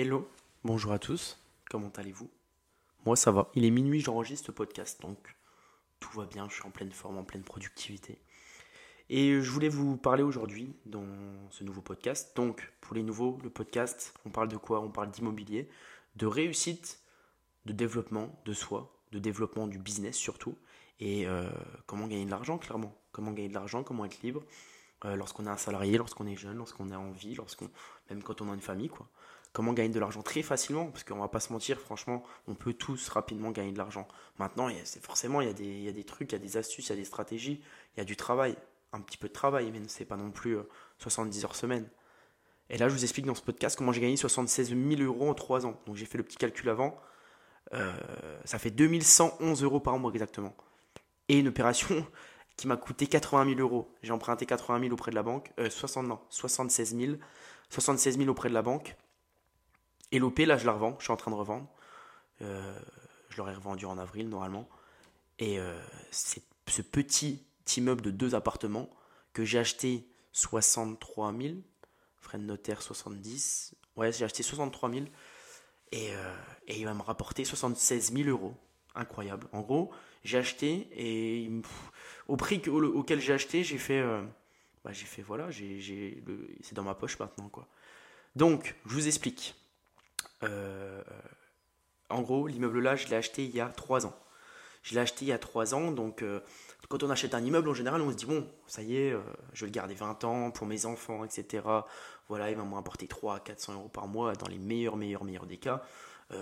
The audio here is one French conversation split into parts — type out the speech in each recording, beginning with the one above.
Hello, bonjour à tous, comment allez-vous? Moi ça va, il est minuit, j'enregistre ce podcast, donc tout va bien, je suis en pleine forme, en pleine productivité. Et je voulais vous parler aujourd'hui dans ce nouveau podcast. Donc pour les nouveaux, le podcast, on parle de quoi? On parle d'immobilier, de réussite, de développement de soi, de développement du business surtout, et euh, comment gagner de l'argent clairement? Comment gagner de l'argent, comment être libre? Euh, lorsqu'on est un salarié, lorsqu'on est jeune, lorsqu'on est en vie, lorsqu'on, même quand on a une famille, quoi comment gagner de l'argent très facilement, parce qu'on va pas se mentir, franchement, on peut tous rapidement gagner de l'argent. Maintenant, c'est forcément, il y, a des, trucs, il y a des astuces, il y a des stratégies, il y a du travail, un petit peu de travail, mais c'est pas non plus 70 euh, heures semaine. Et là, je vous explique dans ce podcast comment j'ai gagné 76 000 euros en 3 ans. Donc j'ai fait le petit calcul avant. Euh, ça fait 2111 euros par mois exactement. Et une opération qui m'a coûté 80 000 euros. J'ai emprunté 80 000 auprès de la banque. Euh, 60, non, 76 000. 76 000 auprès de la banque. Et l'OP, là, je la revends. Je suis en train de revendre. Euh, je l'aurais revendu en avril, normalement. Et euh, c'est ce petit immeuble de deux appartements que j'ai acheté 63 000. Frais de notaire 70. Ouais, j'ai acheté 63 000. Et, euh, et, il va me rapporter 76 000 euros. Incroyable. En gros, j'ai acheté et au prix auquel j'ai acheté, j'ai fait. bah, j'ai fait, voilà, c'est dans ma poche maintenant, quoi. Donc, je vous explique. Euh, en gros, l'immeuble là, je l'ai acheté il y a 3 ans. Je l'ai acheté il y a 3 ans, donc euh, quand on achète un immeuble, en général, on se dit, bon, ça y est, euh, je vais le garder 20 ans pour mes enfants, etc. Voilà, il va me rapporter 3 à 400 euros par mois dans les meilleurs, meilleurs, meilleurs des cas.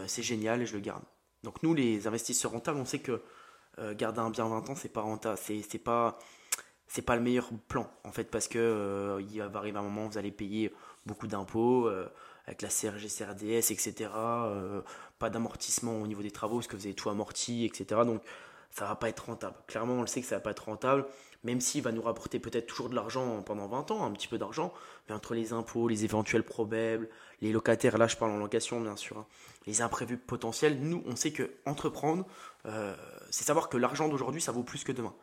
c'est génial et je le garde. Donc nous, les investisseurs rentables, on sait que garder un bien 20 ans, c'est pas rentable, c'est pas c'est pas le meilleur plan en fait parce que il va un moment où vous allez payer beaucoup d'impôts avec la CRG, CRDS, etc. Euh, pas d'amortissement au niveau des travaux parce que vous avez tout amorti, etc. Donc ça va pas être rentable. Clairement, on le sait que ça va pas être rentable, même s'il va nous rapporter peut-être toujours de l'argent pendant 20 ans, un petit peu d'argent, mais entre les impôts, les éventuels problèmes, les locataires, là je parle en location bien sûr, hein, les imprévus potentiels, nous on sait que entreprendre, euh, c'est savoir que l'argent d'aujourd'hui ça vaut plus que demain.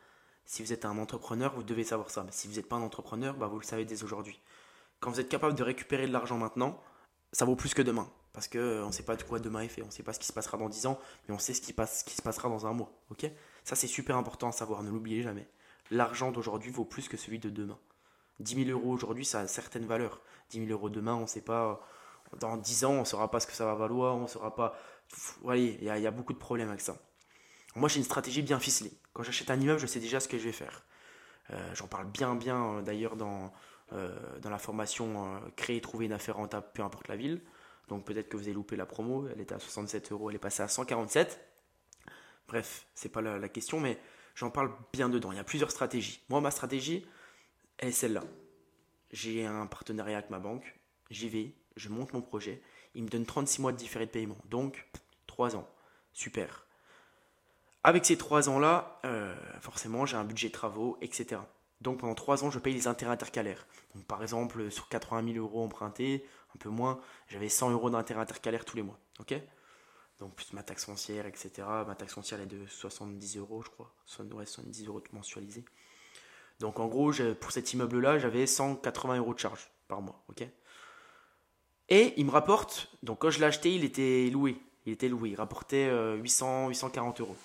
Si vous êtes un entrepreneur, vous devez savoir ça. Si vous n'êtes pas un entrepreneur, bah, vous le savez dès aujourd'hui. Quand vous êtes capable de récupérer de l'argent maintenant, ça vaut plus que demain. Parce qu'on euh, ne sait pas de quoi demain est fait. On ne sait pas ce qui se passera dans 10 ans, mais on sait ce qui, se passera dans un mois. ok? Ça, c'est super important à savoir. Ne l'oubliez jamais. L'argent d'aujourd'hui vaut plus que celui de demain. 10 000 euros aujourd'hui, ça a certaines valeurs. 10 000 euros demain, on ne sait pas. Dans 10 ans, on ne saura pas ce que ça va valoir. On saura pas. Vous voyez, il y, a beaucoup de problèmes avec ça. Moi, j'ai une stratégie bien ficelée. Quand j'achète un immeuble, je sais déjà ce que je vais faire. Euh, j'en parle bien, bien euh, d'ailleurs dans, euh, dans la formation euh, créer, trouver une affaire rentable, peu importe la ville. Donc peut-être que vous avez loupé la promo, elle était à 67 euros, elle est passée à 147. Bref, c'est pas la, question, mais j'en parle bien dedans. Il y a plusieurs stratégies. Moi, ma stratégie, elle est celle-là. J'ai un partenariat avec ma banque, j'y vais, je monte mon projet, il me donne 36 mois de différé de paiement, donc 3 ans. Super. Avec ces 3 ans-là, euh, forcément, j'ai un budget de travaux, etc. Donc pendant 3 ans, je paye les intérêts intercalaires. Donc, par exemple, sur 80 000 euros empruntés, un peu moins, j'avais 100 euros d'intérêt intercalaire tous les mois. donc plus ma taxe foncière, etc. Ma taxe foncière est de 70 euros, je crois. 70 euros mensualisés. Donc en gros, pour cet immeuble-là, j'avais 180 euros de charge par mois. ok? Et il me rapporte, donc quand je l'ai acheté, il était loué. Il était loué, il rapportait 800, euh, 840 euros.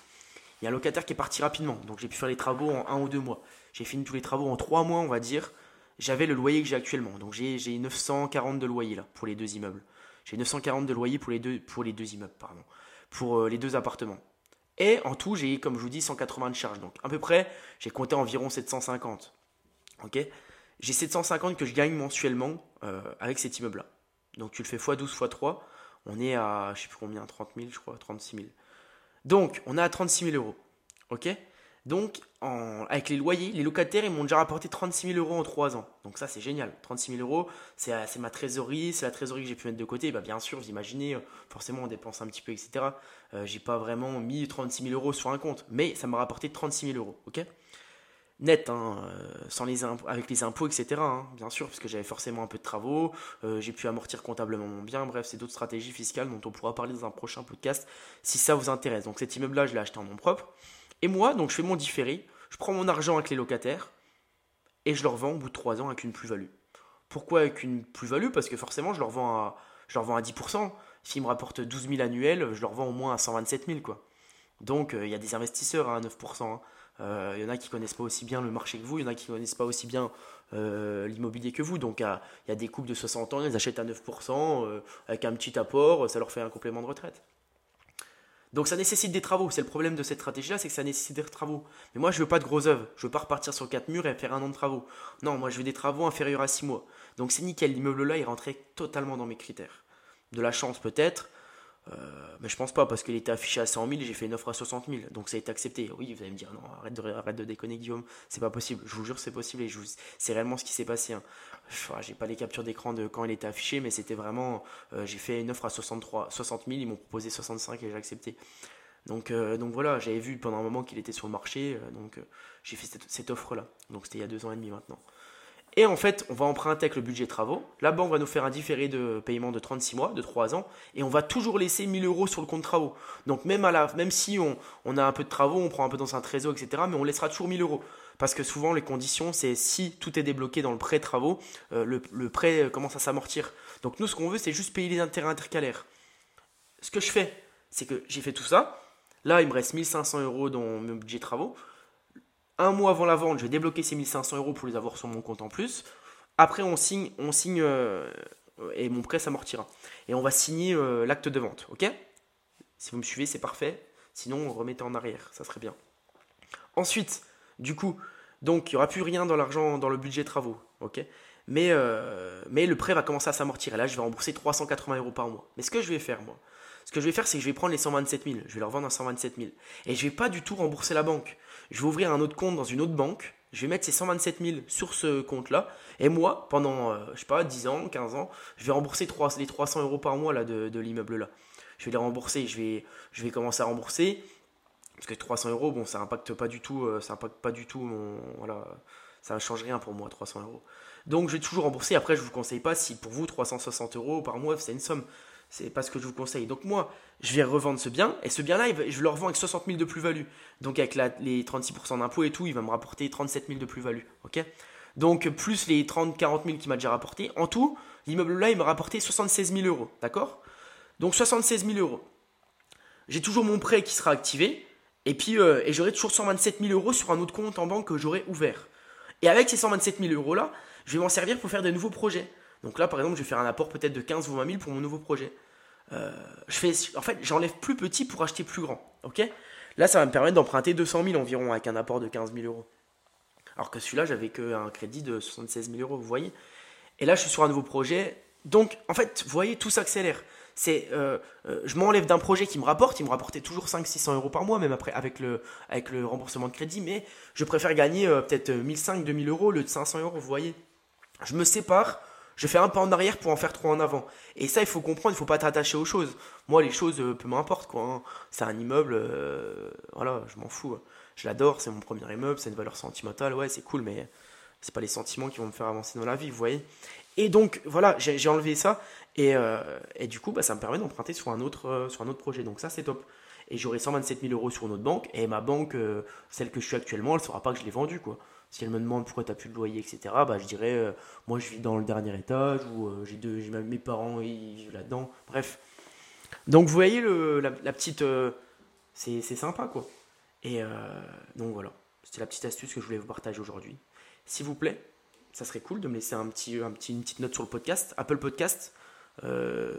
Il y a un locataire qui est parti rapidement, donc j'ai pu faire les travaux en un ou deux mois. J'ai fini tous les travaux en trois mois, on va dire. J'avais le loyer que j'ai actuellement. Donc j'ai 940 de loyer là pour les deux immeubles. J'ai 940 de loyer pour les deux, pour les deux immeubles, pardon. Pour euh, les deux appartements. Et en tout, j'ai, comme je vous dis, 180 de charges. Donc à peu près, j'ai compté environ 750. Ok? J'ai 750 que je gagne mensuellement euh, avec cet immeuble-là. Donc tu le fais x12, x3. On est à, je sais plus combien, 30 000, je crois, 36 000. Donc, on est à 36 000 euros. Ok? Donc, avec les loyers, les locataires, ils m'ont déjà rapporté 36 000 euros en 3 ans. Donc ça, c'est génial. 36 000 euros, euh, c'est ma trésorerie, c'est la trésorerie que j'ai pu mettre de côté. Bah, bien sûr, vous imaginez, euh, forcément, on dépense un petit peu, etc. Euh, j'ai pas vraiment mis 36 000 euros sur un compte, mais ça m'a rapporté 36 000 euros. ok? Net, hein, euh, sans avec les impôts, etc. Hein, bien sûr, parce que j'avais forcément un peu de travaux, j'ai pu amortir comptablement mon bien, bref, c'est d'autres stratégies fiscales dont on pourra parler dans un prochain podcast si ça vous intéresse. Donc cet immeuble-là, je l'ai acheté en nom propre. Et moi, donc je fais mon différé, je prends mon argent avec les locataires et je leur vends au bout de 3 ans avec une plus-value. Pourquoi avec une plus-value? Parce que forcément, je leur vends à, je leur vends à 10%. S'ils me rapportent 12 000 annuels, je leur vends au moins à 127 000. Quoi. Donc il y a des investisseurs à 9%. Il y en a qui connaissent pas aussi bien le marché que vous, il y en a qui connaissent pas aussi bien l'immobilier que vous. Donc il y a des couples de 60 ans, ils achètent à 9% avec un petit apport, ça leur fait un complément de retraite. Donc ça nécessite des travaux. C'est le problème de cette stratégie-là, c'est que ça nécessite des travaux. Mais moi, je veux pas de gros œuvres. Je veux pas repartir sur quatre murs et faire un an de travaux. Non, moi, je veux des travaux inférieurs à 6 mois. Donc c'est nickel. L'immeuble-là, il rentrait totalement dans mes critères. De la chance peut-être, euh, mais je pense pas parce qu'il était affiché à 100 000 et j'ai fait une offre à 60 000. Donc ça a été accepté. Oui, vous allez me dire, non, arrête de, arrête de déconner, Guillaume. C'est pas possible. Je vous jure, c'est possible et c'est réellement ce qui s'est passé. Hein. J'ai pas les captures d'écran de quand il était affiché, mais c'était vraiment. Euh, j'ai fait une offre à 63, 60 000. Ils m'ont proposé 65 et j'ai accepté. Donc, euh, donc voilà, j'avais vu pendant un moment qu'il était sur le marché. donc j'ai fait cette, offre-là. Donc c'était il y a deux ans et demi maintenant. Et en fait, on va emprunter avec le budget travaux. La banque va nous faire un différé de paiement de 36 mois, de 3 ans, et on va toujours laisser 1000 euros sur le compte travaux. Donc même, si on, a un peu de travaux, on prend un peu dans un trésor, etc., mais on laissera toujours 1000 euros. Parce que souvent, les conditions, c'est si tout est débloqué dans le prêt travaux, euh, le, le, prêt commence à s'amortir. Donc nous, ce qu'on veut, c'est juste payer les intérêts intercalaires. Ce que je fais, c'est que j'ai fait tout ça. Là, il me reste 1500 euros dans mon budget travaux un mois avant la vente, je vais débloquer ces 1500 euros pour les avoir sur mon compte en plus. Après, on signe, on signe euh, et mon prêt s'amortira. Et on va signer euh, l'acte de vente, ok? Si vous me suivez, c'est parfait. Sinon, remettez en arrière, ça serait bien. Ensuite, du coup, donc il n'y aura plus rien dans l'argent, dans le budget travaux, ok? Mais, euh, mais le prêt va commencer à s'amortir. Et là, je vais rembourser 380 euros par mois. Mais ce que je vais faire, moi, ce que je vais faire, c'est que je vais prendre les 127 000. Je vais leur vendre à 127 000. Et je vais pas du tout rembourser la banque. Je vais ouvrir un autre compte dans une autre banque. Je vais mettre ces 127 000 sur ce compte-là. Et moi, pendant, euh, je sais pas, 10 ans, 15 ans, je vais rembourser les 300 euros par mois là, de, l'immeuble-là. Je vais les rembourser. Je vais, je vais commencer à rembourser. Parce que 300 euros, bon, ça impacte pas du tout, euh, ça impacte pas du tout mon, voilà, ça change rien pour moi, 300 euros. Donc je vais toujours rembourser. Après, je vous conseille pas si pour vous 360 euros par mois, c'est une somme. C'est pas ce que je vous conseille. Donc moi, je vais revendre ce bien, et ce bien-là, je le revends avec 60 000 de plus-value. Donc avec les 36% d'impôt et tout, il va me rapporter 37 000 de plus-value. Donc plus les 30-40 000 qu'il m'a déjà rapporté, en tout, l'immeuble-là, il m'a rapporté 76 000 euros. D'accord? Donc 76 000 euros. J'ai toujours mon prêt qui sera activé, et puis euh, et j'aurai toujours 127 000 euros sur un autre compte en banque que j'aurai ouvert. Et avec ces 127 000 euros-là, je vais m'en servir pour faire de nouveaux projets. Donc là, par exemple, je vais faire un apport peut-être de 15 ou 20 000 pour mon nouveau projet. Euh, je fais, en fait, j'enlève plus petit pour acheter plus grand. Ok? Là, ça va me permettre d'emprunter 200 000 environ avec un apport de 15 000 euros. Alors que celui-là, j'avais qu'un crédit de 76 000 euros, vous voyez? Et là, je suis sur un nouveau projet. Donc, en fait, vous voyez, tout s'accélère. C'est, euh, euh, je m'enlève d'un projet qui me rapporte, il me rapportait toujours 500-600 euros par mois, même après avec le, avec le remboursement de crédit, mais je préfère gagner peut-être 1500-2000 euros le de 500 euros, vous voyez Je me sépare je fais un pas en arrière pour en faire trois en avant. Et ça, il faut comprendre, il faut pas t'attacher aux choses. Moi, les choses, euh, peu m'importe quoi. Hein. C'est un immeuble, euh, voilà, je m'en fous. Je l'adore, c'est mon premier immeuble, c'est une valeur sentimentale, ouais, c'est cool, mais c'est pas les sentiments qui vont me faire avancer dans la vie, vous voyez. Et donc, voilà, j'ai enlevé ça, et, euh, et, du coup, bah, ça me permet d'emprunter sur, un autre, sur un autre projet. Donc ça, c'est top. Et j'aurai 127 000 euros sur une autre banque, et ma banque, celle que je suis actuellement, elle ne saura pas que je l'ai vendue, quoi. Si elle me demande pourquoi tu n'as plus de loyer, etc., bah, je dirais, euh, moi je vis dans le dernier étage, ou euh, j'ai mes parents, ils vivent là-dedans. Bref. Donc vous voyez le, la. Euh, c'est, sympa, quoi. Et donc voilà. C'était la petite astuce que je voulais vous partager aujourd'hui. S'il vous plaît, ça serait cool de me laisser un petit, un petit, une petite note sur le podcast, Apple Podcast,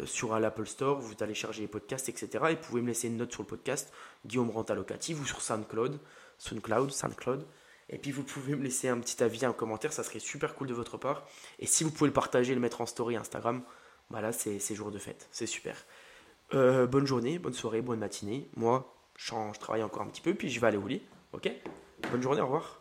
sur l'Apple Store, vous allez charger les podcasts, etc. Et vous pouvez me laisser une note sur le podcast, Guillaume Renta Locative, ou sur SoundCloud, SoundCloud, SoundCloud. Et puis vous pouvez me laisser un petit avis, un commentaire, ça serait super cool de votre part. Et si vous pouvez le partager, le mettre en story Instagram, voilà, c'est jour de fête, c'est super. Euh, bonne journée, bonne soirée, bonne matinée. Moi, je, je travaille encore un petit peu, puis je vais aller au lit. Ok? Bonne journée, au revoir.